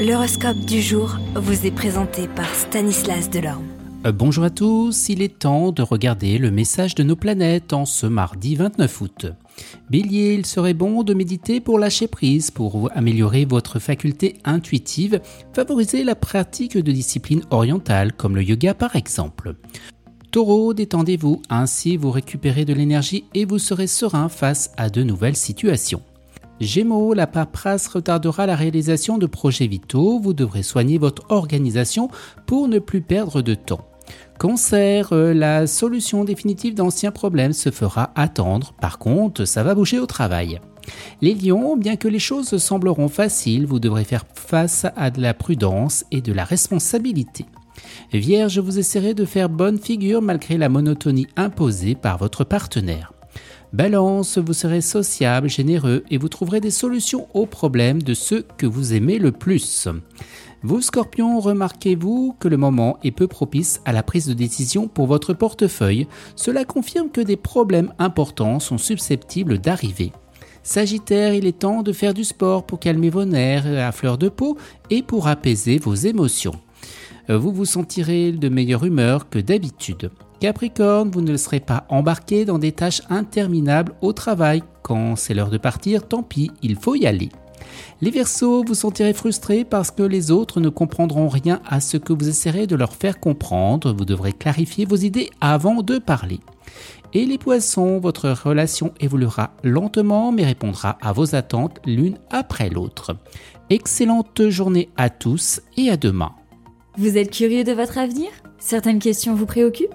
L'horoscope du jour vous est présenté par Stanislas Delorme. Euh, bonjour à tous, il est temps de regarder le message de nos planètes en ce mardi 29 août. Bélier, il serait bon de méditer pour lâcher prise, pour améliorer votre faculté intuitive, favoriser la pratique de disciplines orientales comme le yoga par exemple. Taureau, détendez-vous, ainsi vous récupérez de l'énergie et vous serez serein face à de nouvelles situations. Gémeaux, la paperasse retardera la réalisation de projets vitaux, vous devrez soigner votre organisation pour ne plus perdre de temps. Cancer, euh, la solution définitive d'anciens problèmes se fera attendre, par contre ça va bouger au travail. Les lions, bien que les choses sembleront faciles, vous devrez faire face à de la prudence et de la responsabilité. Vierge, vous essaierez de faire bonne figure malgré la monotonie imposée par votre partenaire. Balance, vous serez sociable, généreux et vous trouverez des solutions aux problèmes de ceux que vous aimez le plus. Vous, Scorpion, remarquez-vous que le moment est peu propice à la prise de décision pour votre portefeuille. Cela confirme que des problèmes importants sont susceptibles d'arriver. Sagittaire, il est temps de faire du sport pour calmer vos nerfs à fleur de peau et pour apaiser vos émotions. Vous vous sentirez de meilleure humeur que d'habitude. Capricorne, vous ne serez pas embarqué dans des tâches interminables au travail. Quand c'est l'heure de partir, tant pis, il faut y aller. Les Verseaux, vous sentirez frustré parce que les autres ne comprendront rien à ce que vous essaierez de leur faire comprendre. Vous devrez clarifier vos idées avant de parler. Et les Poissons, votre relation évoluera lentement mais répondra à vos attentes l'une après l'autre. Excellente journée à tous et à demain. Vous êtes curieux de votre avenir? Certaines questions vous préoccupent?